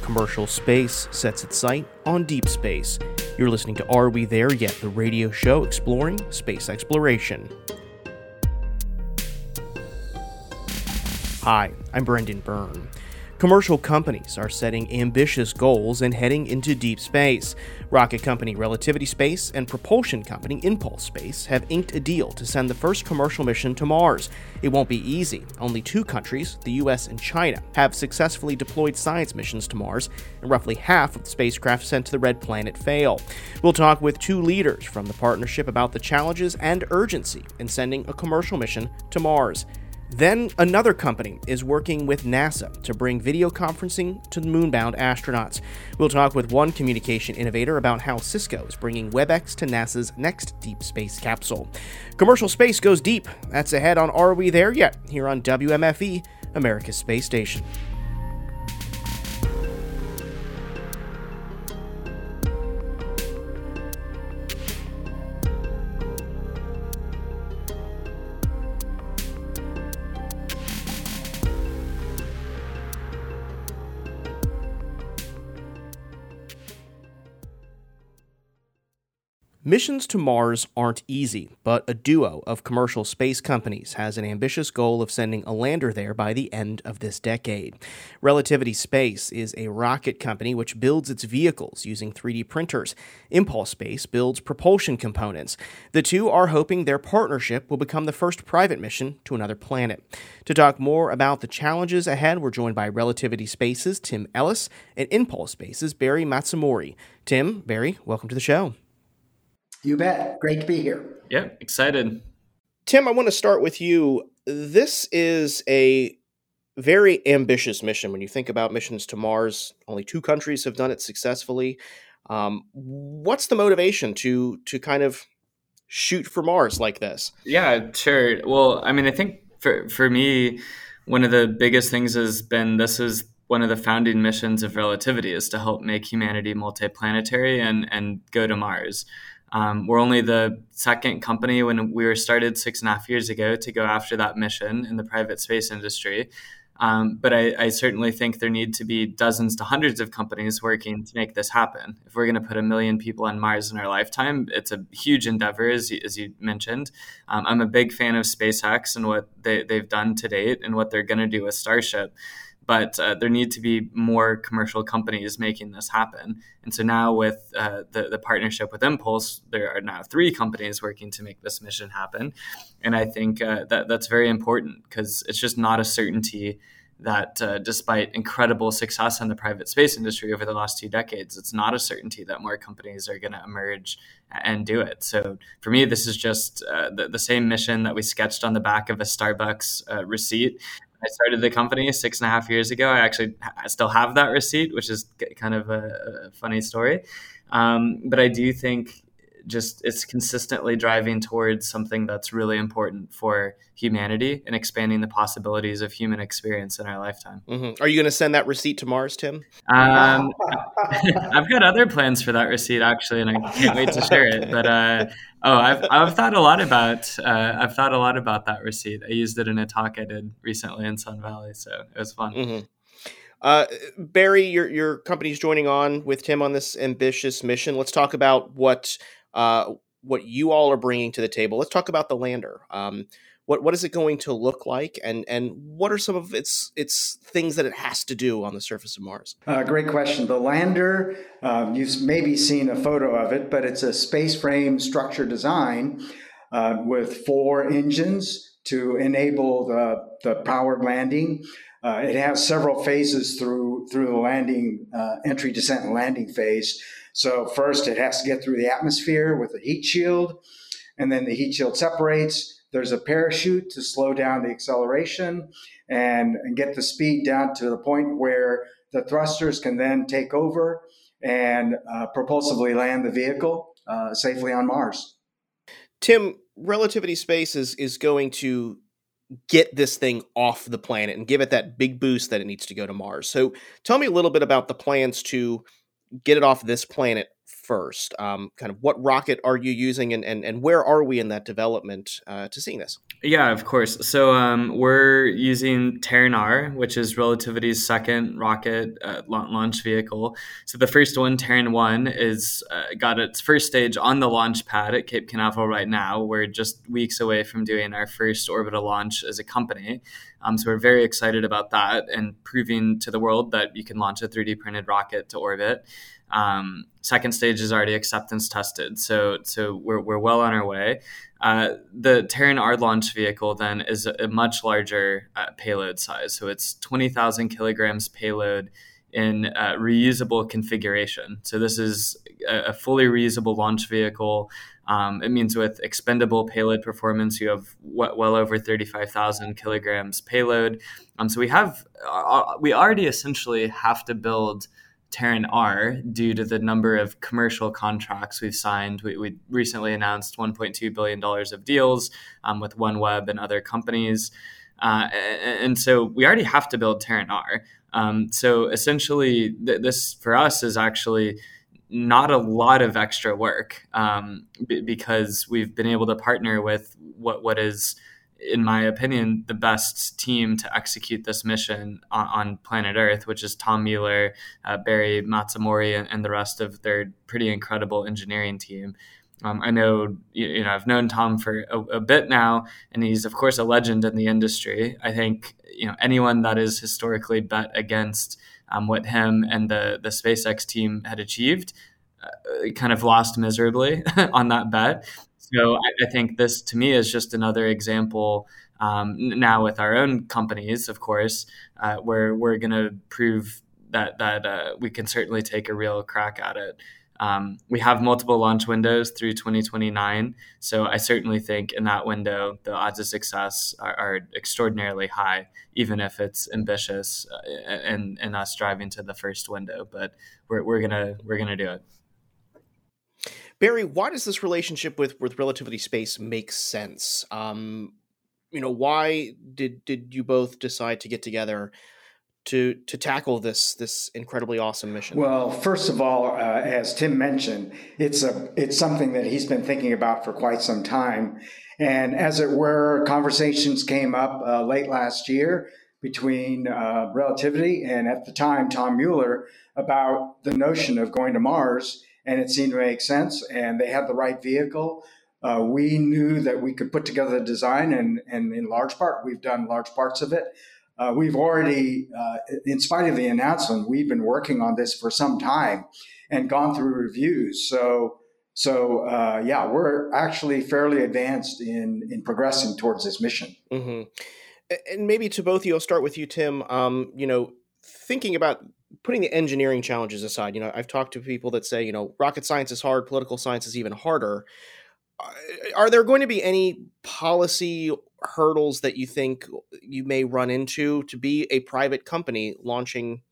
commercial space sets its sight on deep space. You're listening to Are We There Yet? the radio show exploring space exploration. Hi, I'm Brendan Byrne. Commercial companies are setting ambitious goals and heading into deep space. Rocket company Relativity Space and propulsion company Impulse Space have inked a deal to send the first commercial mission to Mars. It won't be easy. Only two countries, the US and China, have successfully deployed science missions to Mars, and roughly half of the spacecraft sent to the Red Planet fail. We'll talk with two leaders from the partnership about the challenges and urgency in sending a commercial mission to Mars. Then, another company is working with NASA to bring video conferencing to moonbound astronauts. We'll talk with one communication innovator about how Cisco is bringing WebEx to NASA's next deep space capsule. Commercial space goes deep. That's ahead on Are We There Yet? here on WMFE, America's Space Station. Missions to Mars aren't easy, but a duo of commercial space companies has an ambitious goal of sending a lander there by the end of this decade. Relativity Space is a rocket company which builds its vehicles using 3D printers. Impulse Space builds propulsion components. The two are hoping their partnership will become the first private mission to another planet. To talk more about the challenges ahead, we're joined by Relativity Space's Tim Ellis and Impulse Space's Barry Matsumori. Tim, Barry, welcome to the show. You bet. Great to be here. Yeah, excited. Tim, I want to start with you. This is a very ambitious mission. When you think about missions to Mars, only two countries have done it successfully. Um, what's the motivation to to kind of shoot for Mars like this? Yeah, sure. Well, I mean, I think for for me, one of the biggest things has been this is one of the founding missions of relativity is to help make humanity multiplanetary and and go to Mars. Um, we're only the second company when we were started six and a half years ago to go after that mission in the private space industry. Um, but I, I, certainly think there need to be dozens to hundreds of companies working to make this happen. If we're going to put a million people on Mars in our lifetime, it's a huge endeavor, as you, as you mentioned. Um, I'm a big fan of SpaceX and what they, they've done to date and what they're going to do with Starship but uh, there need to be more commercial companies making this happen. And so now with uh, the, the partnership with Impulse, there are now three companies working to make this mission happen. And I think uh, that that's very important because it's just not a certainty that uh, despite incredible success in the private space industry over the last two decades, it's not a certainty that more companies are going to emerge and do it. So for me, this is just uh, the, the, same mission that we sketched on the back of a Starbucks uh, receipt I started the company six and a half years ago. I actually I still have that receipt, which is kind of a, a funny story. Um, but I do think just it's consistently driving towards something that's really important for humanity and expanding the possibilities of human experience in our lifetime. Mm-hmm. Are you going to send that receipt to Mars, Tim? Um, I've got other plans for that receipt actually, and I can't wait to share it. But uh, oh, I've I've thought a lot about uh, I've thought a lot about that receipt. I used it in a talk I did recently in Sun Valley, so it was fun. Mm-hmm. Uh, Barry, your your company's joining on with Tim on this ambitious mission. Let's talk about what uh, what you all are bringing to the table. Let's talk about the lander. Um, what what is it going to look like, and and what are some of its its things that it has to do on the surface of Mars? Uh, great question. The lander, um, you've maybe seen a photo of it, but it's a space frame structure design uh, with four engines to enable the the powered landing. Uh, it has several phases through through the landing, uh, entry, descent, and landing phase. So first, it has to get through the atmosphere with a heat shield, and then the heat shield separates. There's a parachute to slow down the acceleration and, and get the speed down to the point where the thrusters can then take over and uh, propulsively land the vehicle uh, safely on Mars. Tim, Relativity Space is, is going to get this thing off the planet and give it that big boost that it needs to go to Mars. So tell me a little bit about the plans to get it off this planet first. Um, kind of what rocket are you using and, and, and where are we in that development uh, to seeing this? Yeah, of course. So um, we're using Terran R, which is Relativity's second rocket uh, launch vehicle. So the first one, Terran One, is uh, got its first stage on the launch pad at Cape Canaveral right now. We're just weeks away from doing our first orbital launch as a company. Um, so we're very excited about that and proving to the world that you can launch a 3D printed rocket to orbit. Um, second stage is already acceptance tested, so so we're, we're well on our way. Uh, the Terran R launch vehicle then is a, much larger uh, payload size, so it's twenty thousand kilograms payload in uh, reusable configuration. So this is a, a fully reusable launch vehicle. Um, it means with expendable payload performance, you have w- well over 35,000 kilograms payload. Um, so we have, uh, we already essentially have to build Terran R due to the number of commercial contracts we've signed. We, we recently announced $1.2 billion of deals um, with OneWeb and other companies. Uh, and so we already have to build Terran R. Um, so essentially, th- this for us is actually not a lot of extra work um, b- because we've been able to partner with what what is in my opinion, the best team to execute this mission on, on planet Earth, which is Tom Mueller, uh, Barry Matsumori, and, and, the rest of their pretty incredible engineering team. Um, I know, you, you, know, I've known Tom for a, a, bit now, and he's of course a legend in the industry. I think you know anyone that is historically bet against um, what him and the the SpaceX team had achieved, uh, kind of lost miserably on that bet. So I, I, think this to me is just another example. Um, now with our own companies, of course, uh, where we're going to prove that that uh, we can certainly take a real crack at it. Um, we have multiple launch windows through 2029, so I certainly think in that window the odds of success are, are extraordinarily high, even if it's ambitious uh, and and us driving to the first window. But we're, we're gonna we're gonna do it. Barry, why does this relationship with with Relativity Space make sense? Um, you know, why did did you both decide to get together to to tackle this this incredibly awesome mission? Well, first of all, uh, as Tim mentioned, it's a it's something that he's been thinking about for quite some time, and as it were, conversations came up uh, late last year between uh, Relativity and at the time Tom Mueller about the notion of going to Mars and it seemed to make sense. And they had the right vehicle. Uh, we knew that we could put together the design, and, and in large part, we've done large parts of it. Uh, we've already, uh, in spite of the announcement, we've been working on this for some time and gone through reviews. So, so uh, yeah, we're actually fairly advanced in in progressing towards this mission. Mm-hmm. And maybe to both of you, I'll start with you, Tim. Um, you know, thinking about putting the engineering challenges aside, you know, I've talked to people that say, you know, rocket science is hard, political science is even harder. Uh, are there going to be any policy hurdles that you think you may run into to be a private company launching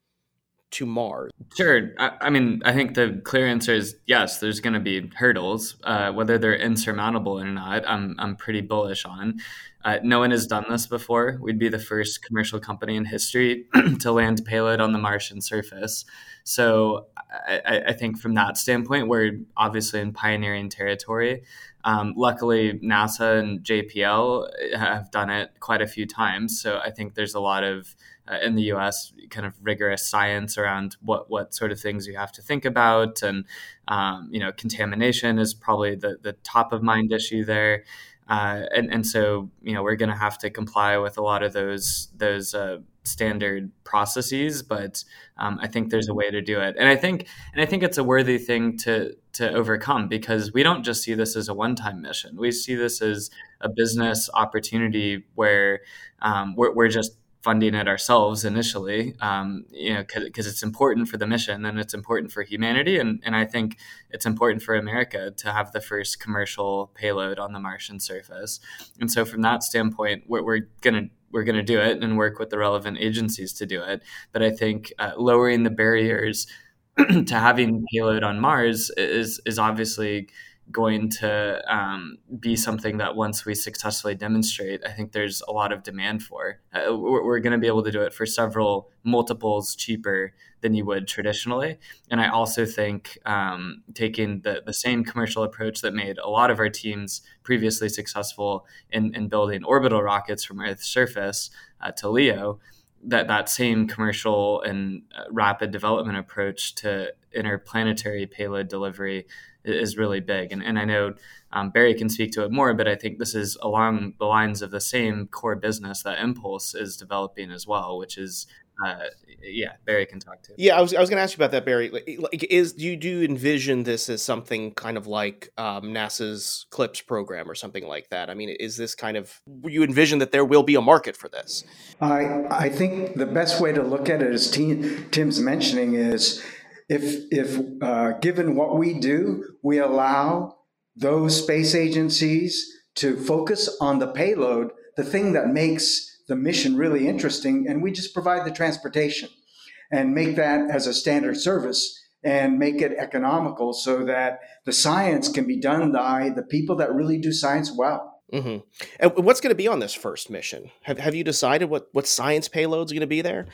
to Mars? Sure. I, I mean, I think the clear answer is yes. There's going to be hurdles, uh, whether they're insurmountable or not. I'm I'm pretty bullish on. Uh, no one has done this before. We'd be the first commercial company in history to land payload on the Martian surface. So I, I, think from that standpoint, we're obviously in pioneering territory. Um, luckily, NASA and JPL have done it quite a few times. So I think there's a lot of uh, in the U.S. kind of rigorous science around what what sort of things you have to think about, and um, you know, contamination is probably the the top of mind issue there. Uh, and and so you know we're going to have to comply with a lot of those those uh, standard processes, but um, I think there's a way to do it, and I think and I think it's a worthy thing to to overcome because we don't just see this as a one time mission. We see this as a business opportunity where um, we're, we're just funding it ourselves initially, um, you know, because it's important for the mission and it's important for humanity, and and I think it's important for America to have the first commercial payload on the Martian surface. And so, from that standpoint, we're, we're gonna we're going to do it and work with the relevant agencies to do it. But I think uh, lowering the barriers to having payload on Mars is is obviously going to um, be something that once we successfully demonstrate, I think there's a lot of demand for. Uh, we're, we're going to be able to do it for several multiples cheaper than you would traditionally. And I also think um, taking the, the same commercial approach that made a lot of our teams previously successful in, in building orbital rockets from Earth's surface uh, to LEO that that same commercial and uh, rapid development approach to interplanetary payload delivery is really big. And, and I know um, Barry can speak to it more, but I think this is along the lines of the same core business that Impulse is developing as well, which is uh, yeah, Barry can talk to. Yeah, I was I was going to ask you about that, Barry. Like, is do you do envision this as something kind of like um, NASA's CLPS program or something like that? I mean, is this kind of you envision that there will be a market for this? I I think the best way to look at it, as Tim's mentioning, is if if uh, given what we do, we allow those space agencies to focus on the payload, the thing that makes the mission really interesting, and we just provide the transportation and make that as a standard service and make it economical so that the science can be done by the people that really do science well. Mm-hmm. And what's going to be on this first mission? Have, have you decided what, what science payloads are going to be there?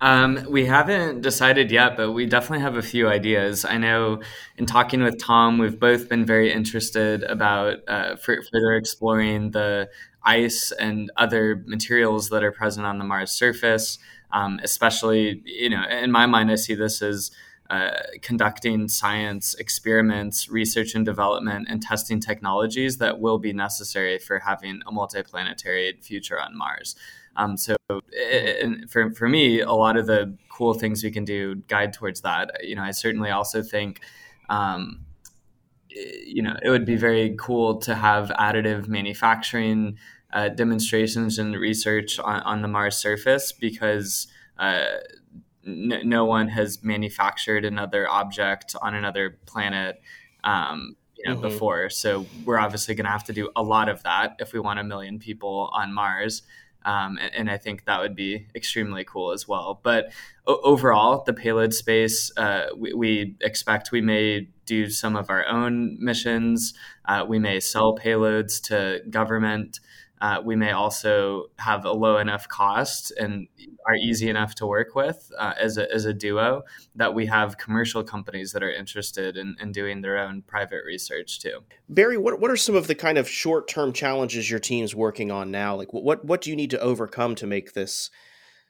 Um, we haven't decided yet, but we definitely have a few ideas. I know in talking with Tom, we've both been very interested about uh, further exploring the ice and other materials that are present on the Mars surface. Um, especially, you know, in my mind, I see this as uh, conducting science experiments, research and development, and testing technologies that will be necessary for having a multiplanetary future on Mars. Um, so, it, for, for me, a lot of the cool things we can do guide towards that. You know, I certainly also think. Um, you know, it would be very cool to have additive manufacturing uh, demonstrations and research on, on, the Mars surface because uh, n- no one has manufactured another object on another planet um, you know, mm-hmm. before. So we're obviously going to have to do a lot of that if we want a million people on Mars. Um, and, and, I think that would be extremely cool as well. But o- overall, the payload space, uh, we, we, expect we may do some of our own missions. Uh, we may sell payloads to government uh, we may also have a low enough cost and are easy enough to work with uh, as, a, as a duo that we have commercial companies that are interested in, in doing their own private research too. Barry, what, what are some of the kind of short term challenges your team's working on now? Like, what, what do you need to overcome to make this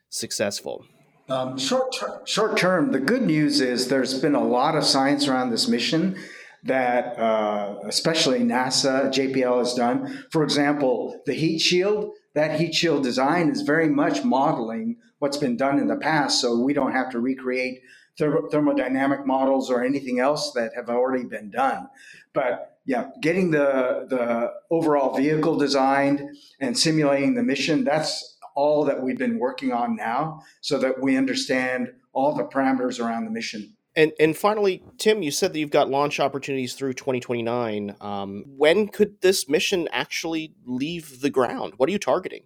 successful? Um, short, ter- short term, the good news is there's been a lot of science around this mission that uh, especially NASA, JPL has done. For example, the heat shield, that heat shield design is very much modeling what's been done in the past, so we don't have to recreate therm- thermodynamic models or anything else that have already been done. But yeah, getting the, the overall vehicle designed and simulating the mission, that's all that we've been working on now so that we understand all the parameters around the mission. And and finally, Tim, you said that you've got launch opportunities through 2029. Um, when could this mission actually leave the ground? What are you targeting?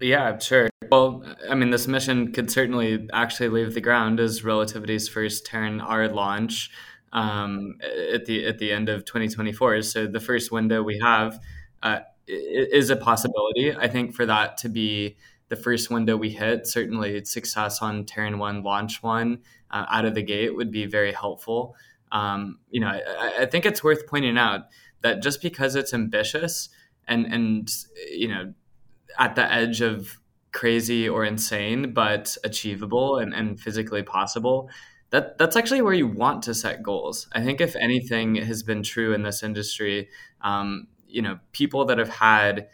Yeah, sure. Well, I mean, this mission could certainly actually leave the ground as Relativity's first Terran R launch um, at the at the end of 2024. So the first window we have uh, is a possibility. I think for that to be the first window we hit, certainly success on Terran One launch one uh, out of the gate would be very helpful. Um, you know, I, I, think it's worth pointing out that just because it's ambitious and and you know at the edge of crazy or insane, but achievable and, and physically possible, that that's actually where you want to set goals. I think if anything has been true in this industry, um, you know, people that have had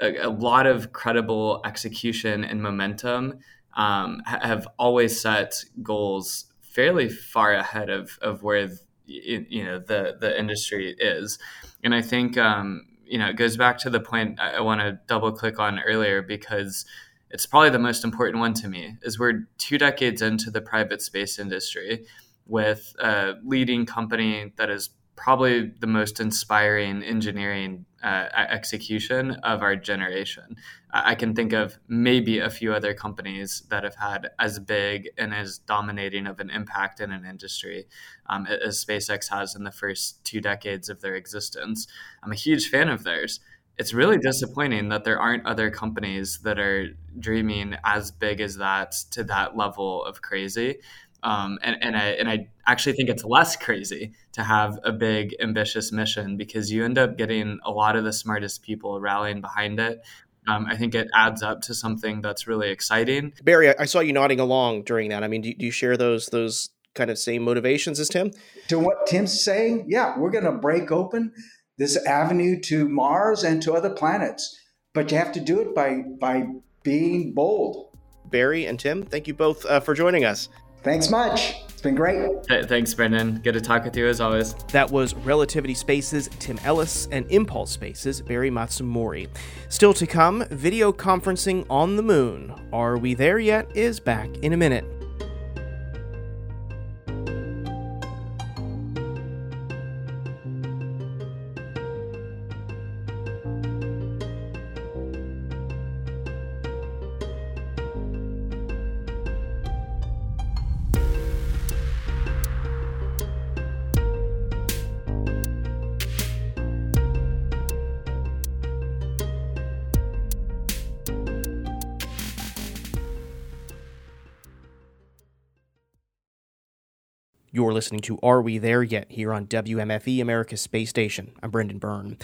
a, a lot of credible execution and momentum um, have always set goals fairly far ahead of, of where you know the the industry is, and I think um, you know it goes back to the point I, I want to double click on earlier because it's probably the most important one to me is we're two decades into the private space industry with a leading company that is probably the most inspiring engineering uh, execution of our generation. I can think of maybe a few other companies that have had as big and as dominating of an impact in an industry um, as SpaceX has in the first two decades of their existence. I'm a huge fan of theirs. It's really disappointing that there aren't other companies that are dreaming as big as that to that level of crazy. Um, and, and I and I actually think it's less crazy to have a big ambitious mission because you end up getting a lot of the smartest people rallying behind it. Um, I think it adds up to something that's really exciting. Barry, I saw you nodding along during that. I mean, do, do you share those those kind of same motivations as Tim? To what Tim's saying, yeah, we're going to break open this avenue to Mars and to other planets, but you have to do it by by being bold. Barry and Tim, thank you both uh, for joining us. Thanks much. It's been great. Thanks, Brendan. Good to talk with you as always. That was Relativity Space's Tim Ellis and Impulse Space's Barry Matsumori. Still to come, video conferencing on the moon. Are we there yet? Is back in a minute. You're listening to Are We There Yet here on WMFE America's Space Station. I'm Brendan Byrne.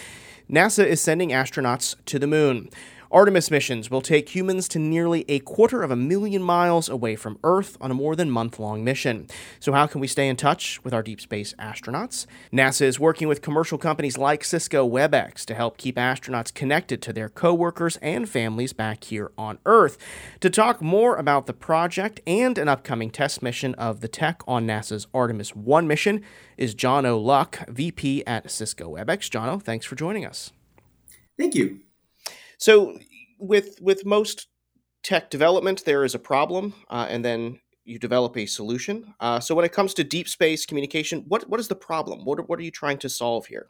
NASA is sending astronauts to the moon. Artemis missions will take humans to nearly a quarter of a million miles away from Earth on a more than month long mission. So, how can we stay in touch with our deep space astronauts? NASA is working with commercial companies like Cisco WebEx to help keep astronauts connected to their coworkers and families back here on Earth. To talk more about the project and an upcoming test mission of the tech on NASA's Artemis 1 mission is Jono Luk, VP at Cisco WebEx. Jono, thanks for joining us. Thank you. So with with most tech development, there is a problem, uh, and then you develop a solution. Uh, so when it comes to deep space communication, what what is the problem? What are, what are you trying to solve here?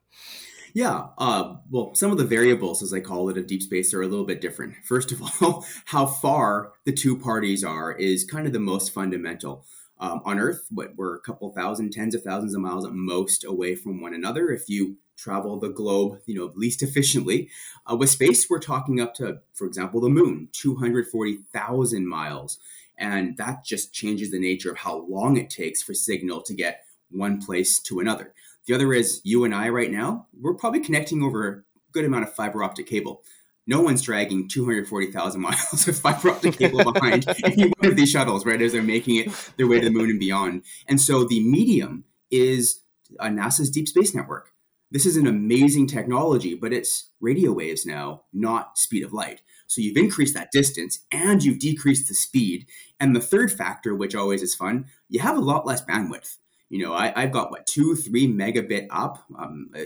Yeah, uh, well, some of the variables, as I call it, of deep space are a little bit different. First of all, how far the two parties are is kind of the most fundamental. Um, on Earth, what we're a couple thousand, tens of thousands of miles at most away from one another. If you travel the globe, you know, least efficiently. Uh, with space, we're talking up to, for example, the moon, 240,000 miles. And that just changes the nature of how long it takes for signal to get one place to another. The other is you and I right now, we're probably connecting over a good amount of fiber optic cable. No one's dragging 240,000 miles of fiber optic cable behind any one of these shuttles, right, as they're making it their way to the moon and beyond. And so the medium is uh, NASA's Deep Space Network this is an amazing technology, but it's radio waves now, not speed of light. So you've increased that distance and you've decreased the speed. And the third factor, which always is fun, you have a lot less bandwidth. You know, I, have got what two, three megabit up. Um, uh,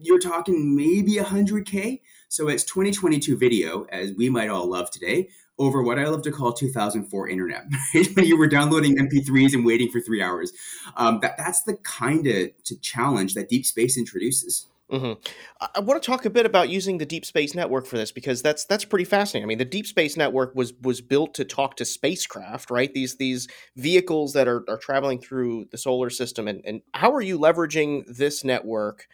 you're talking maybe 100k. So it's 2022 video, as we might all love today, over what I love to call 2004 internet, when you were downloading MP3s and waiting for three hours. Um, that, that's the kind of to challenge that deep space introduces. Mm-hmm. I want to talk a bit about using the deep space network for this because that's that's pretty fascinating. I mean, the deep space network was was built to talk to spacecraft, right? These these vehicles that are, are traveling through the solar system, and, and how are you leveraging this network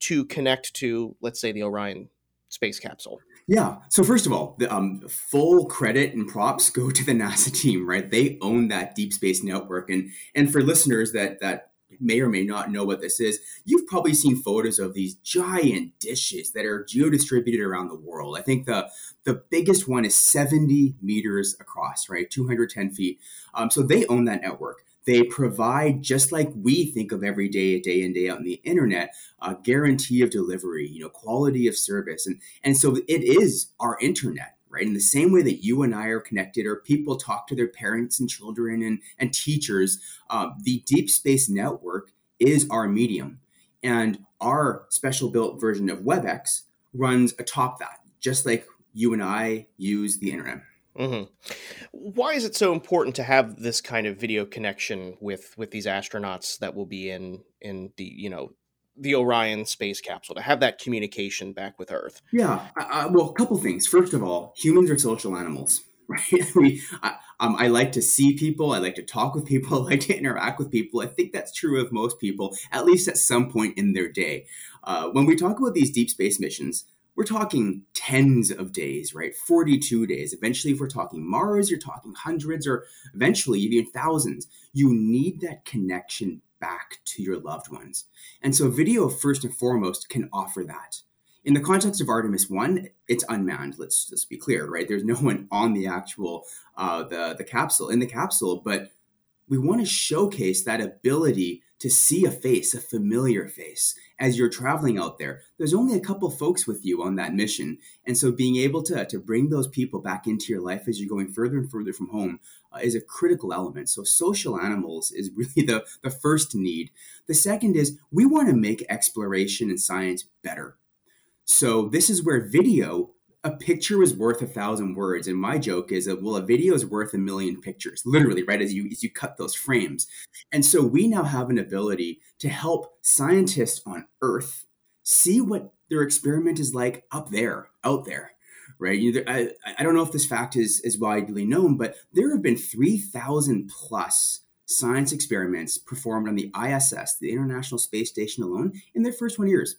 to connect to, let's say, the Orion space capsule? Yeah. So first of all, the um, full credit and props go to the NASA team, right? They own that deep space network, and and for listeners that that may or may not know what this is, you've probably seen photos of these giant dishes that are geo-distributed around the world. I think the the biggest one is 70 meters across, right? 210 feet. Um, so they own that network. They provide, just like we think of every day, day in, day out on the internet, a guarantee of delivery, you know, quality of service. And, and so it is our internet, right? In the same way that you and I are connected, or people talk to their parents and children and, and teachers, uh, the deep space network is our medium. And our special built version of WebEx runs atop that, just like you and I use the internet. Mm-hmm. Why is it so important to have this kind of video connection with with these astronauts that will be in in the you know the Orion space capsule to have that communication back with Earth? Yeah, well, a couple things. First of all, humans are social animals, right? we, I, um, I like to see people. I like to talk with people. I like to interact with people. I think that's true of most people, at least at some point in their day. Uh, when we talk about these deep space missions, we're talking tens of days, right? 42 days. Eventually, if we're talking Mars, you're talking hundreds or eventually even thousands. You need that connection back to your loved ones. And so, video, first and foremost, can offer that. In the context of Artemis 1, it's unmanned. Let's just be clear, right? There's no one on the actual uh, the the capsule in the capsule, but we want to showcase that ability to see a face, a familiar face, as you're traveling out there. There's only a couple folks with you on that mission. And so being able to, to bring those people back into your life as you're going further and further from home uh, is a critical element. So social animals is really the, the first need. The second is we want to make exploration and science better. So this is where video a picture is worth a thousand words and my joke is that well a video is worth a million pictures literally right as you as you cut those frames. And so we now have an ability to help scientists on earth see what their experiment is like up there out there right? You, I, I don't know if this fact is is widely known but there have been 3000 plus science experiments performed on the iss the international space station alone in their first 20 years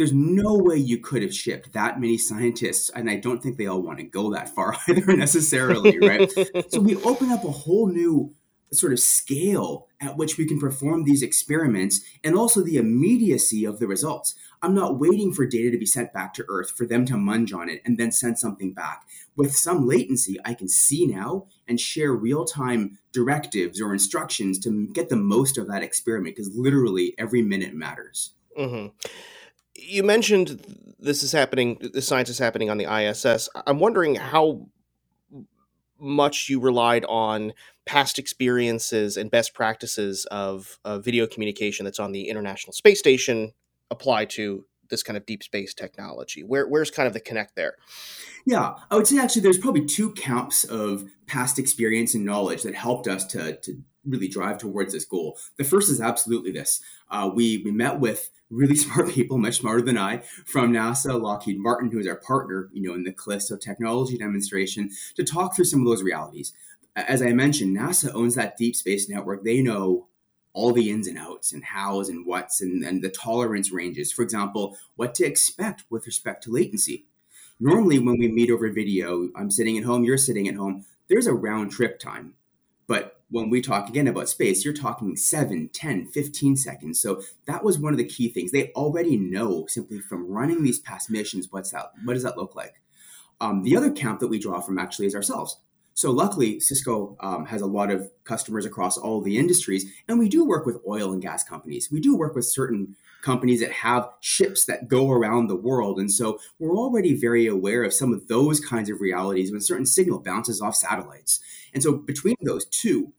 there's no way you could have shipped that many scientists and i don't think they all want to go that far either necessarily right? So we open up a whole new sort of scale at which we can perform these experiments and also the immediacy of the results. I'm not waiting for data to be sent back to earth for them to munge on it and then send something back. With some latency i can see now and share real-time directives or instructions to get the most of that experiment because literally every minute matters. Mm-hmm you mentioned this is happening the science is happening on the iss i'm wondering how much you relied on past experiences and best practices of, of video communication that's on the international space station apply to this kind of deep space technology. Where where's kind of the connect there? Yeah i would say actually there's probably two camps of past experience and knowledge that helped us to, to really drive towards this goal. The first is absolutely this. Uh, we we met with really smart people, much smarter than I, from NASA, Lockheed Martin, who is our partner, you know, in the Callisto technology demonstration, to talk through some of those realities. As I mentioned, NASA owns that deep space network. They know all the ins and outs and hows and whats and, and the tolerance ranges. For example, what to expect with respect to latency. Normally, when we meet over video, I'm sitting at home, you're sitting at home, there's a round trip time. When we talk again about space, you're talking 7, 10, 15 seconds. So that was one of the key things. They already know simply from running these past missions what's that what does that look like? Um, the other camp that we draw from actually is ourselves. So luckily, Cisco um, has a lot of customers across all the industries, and we do work with oil and gas companies. We do work with certain companies that have ships that go around the world, and so we're already very aware of some of those kinds of realities when certain signal bounces off satellites. And so between those two,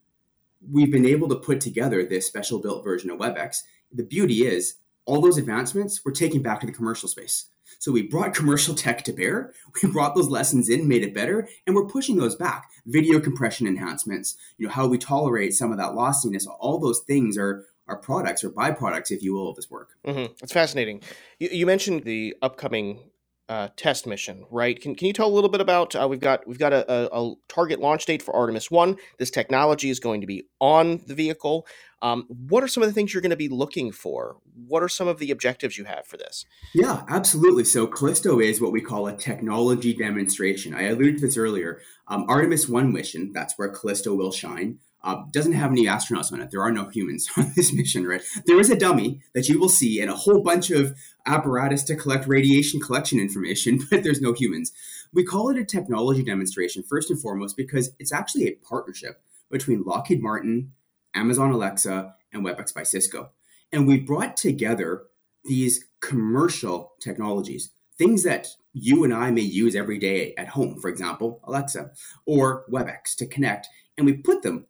we've been able to put together this special built version of WebEx. The beauty is all those advancements we're taking back to the commercial space. So we brought commercial tech to bear, we brought those lessons in, made it better, and we're pushing those back. Video compression enhancements, you know, how we tolerate some of that lossiness, all those things are are products or byproducts, if you will, of this work. Mm-hmm. It's fascinating. You, you mentioned the upcoming uh, test mission, right? Can, can you tell a little bit about? Uh, we've got we've got a, a, a, target launch date for Artemis One. This technology is going to be on the vehicle. Um, what are some of the things you're going to be looking for? What are some of the objectives you have for this? Yeah, absolutely. So Callisto is what we call a technology demonstration. I alluded to this earlier. Um, Artemis One mission, that's where Callisto will shine. Uh, doesn't have any astronauts on it. There are no humans on this mission, right? There is a dummy that you will see and a whole bunch of apparatus to collect radiation collection information, but there's no humans. We call it a technology demonstration first and foremost because it's actually a partnership between Lockheed Martin, Amazon Alexa, and WebEx by Cisco. And we brought together these commercial technologies, things that you and I may use every day at home, for example, Alexa or WebEx to connect, and we put them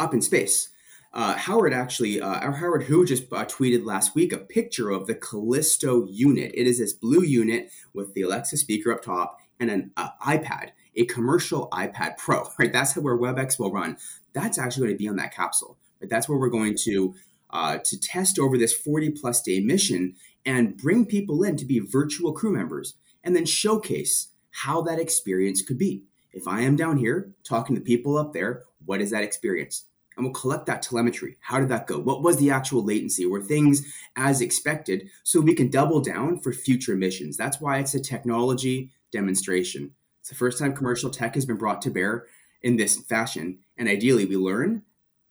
up in space. Uh, Howard actually, uh, Howard Hu just uh, tweeted last week a picture of the Callisto unit. It is this blue unit with the Alexa speaker up top and an uh, iPad, a commercial iPad Pro. Right, that's where WebEx will run. That's actually going to be on that capsule. Right, that's where we're going to uh, to test over this 40 plus day mission and bring people in to be virtual crew members and then showcase how that experience could be. If I am down here talking to people up there, what is that experience? And we'll collect that telemetry. How did that go? What was the actual latency? Were things as expected? So we can double down for future missions. That's why it's a technology demonstration. It's the first time commercial tech has been brought to bear in this fashion. And ideally, we learn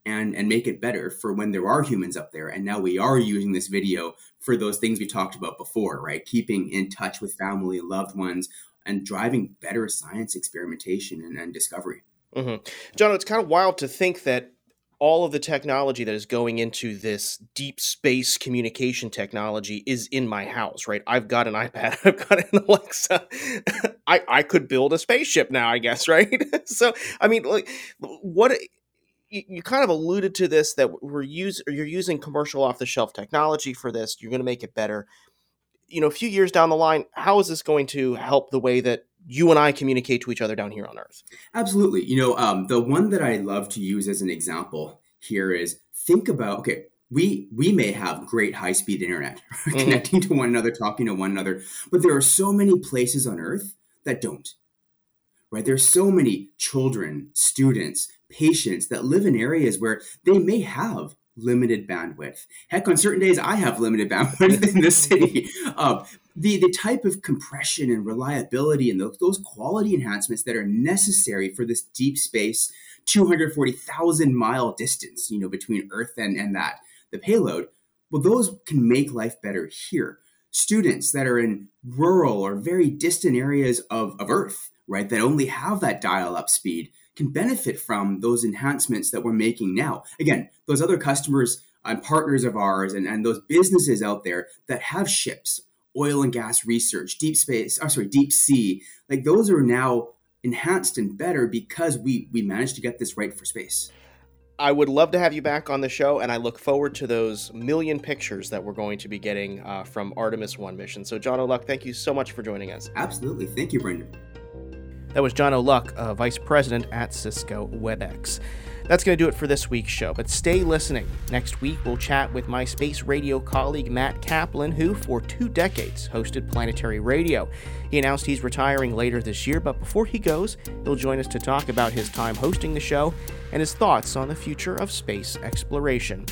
and, and make it better for when there are humans up there. And now we are using this video for those things we talked about before, right? Keeping in touch with family and loved ones and driving better science experimentation and, and discovery. Mm-hmm. John, it's kind of wild to think that all of the technology that is going into this deep space communication technology is in my house, right? I've got an iPad, I've got an Alexa. I, I could build a spaceship now, I guess, right? so, I mean, like, what you, kind of alluded to this that we're use you're using commercial off the shelf technology for this. You're going to make it better. You know, a few years down the line, how is this going to help the way that you and I communicate to each other down here on Earth. Absolutely. You know, um, the one that I love to use as an example here is think about okay, we we may have great high speed internet, mm-hmm. connecting to one another, talking to one another, but there are so many places on Earth that don't. Right? There's so many children, students, patients that live in areas where they may have limited bandwidth. Heck, on certain days, I have limited bandwidth in the city. Uh, the, the type of compression and reliability and those, those quality enhancements that are necessary for this deep space 240,000 mile distance, you know, between Earth and, and that, the payload, well, those can make life better here. Students that are in rural or very distant areas of, of Earth, right, that only have that dial up speed, can benefit from those enhancements that we're making now. Again, those other customers and partners of ours and, and those businesses out there that have ships, oil and gas research, deep space, oh, sorry, deep sea, like those are now enhanced and better because we we managed to get this right for space. I would love to have you back on the show, and I look forward to those million pictures that we're going to be getting uh, from Artemis 1 mission. So, Jono Luk, thank you so much for joining us. Absolutely. Thank you, Brendan. That was Jono Luk, uh, Vice President at Cisco WebEx. That's going to do it for this week's show, but stay listening. Next week, we'll chat with my space radio colleague Matt Kaplan, who for two decades hosted Planetary Radio. He announced he's retiring later this year, but before he goes, he'll join us to talk about his time hosting the show and his thoughts on the future of space exploration.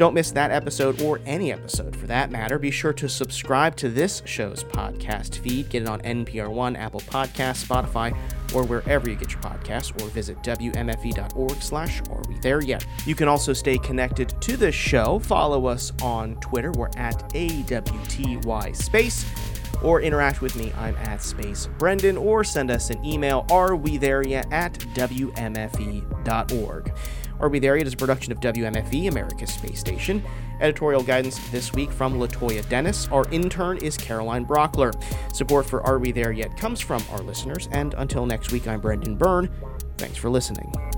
Don't miss that episode or any episode for that matter. Be sure to subscribe to this show's podcast feed. Get it on NPR One, Apple Podcasts, Spotify, or wherever you get your podcasts, or visit WMFE.org slash Are We There Yet? You can also stay connected to this show. Follow us on Twitter. We're at AWTY Space or interact with me. I'm at Space Brendan, or send us an email. Are we there yet at WMFE.org. Are We There Yet is a production of WMFE, America's Space Station. Editorial guidance this week from Latoya Dennis. Our intern is Caroline Brockler. Support for Are We There Yet comes from our listeners. And until next week, I'm Brendan Byrne. Thanks for listening.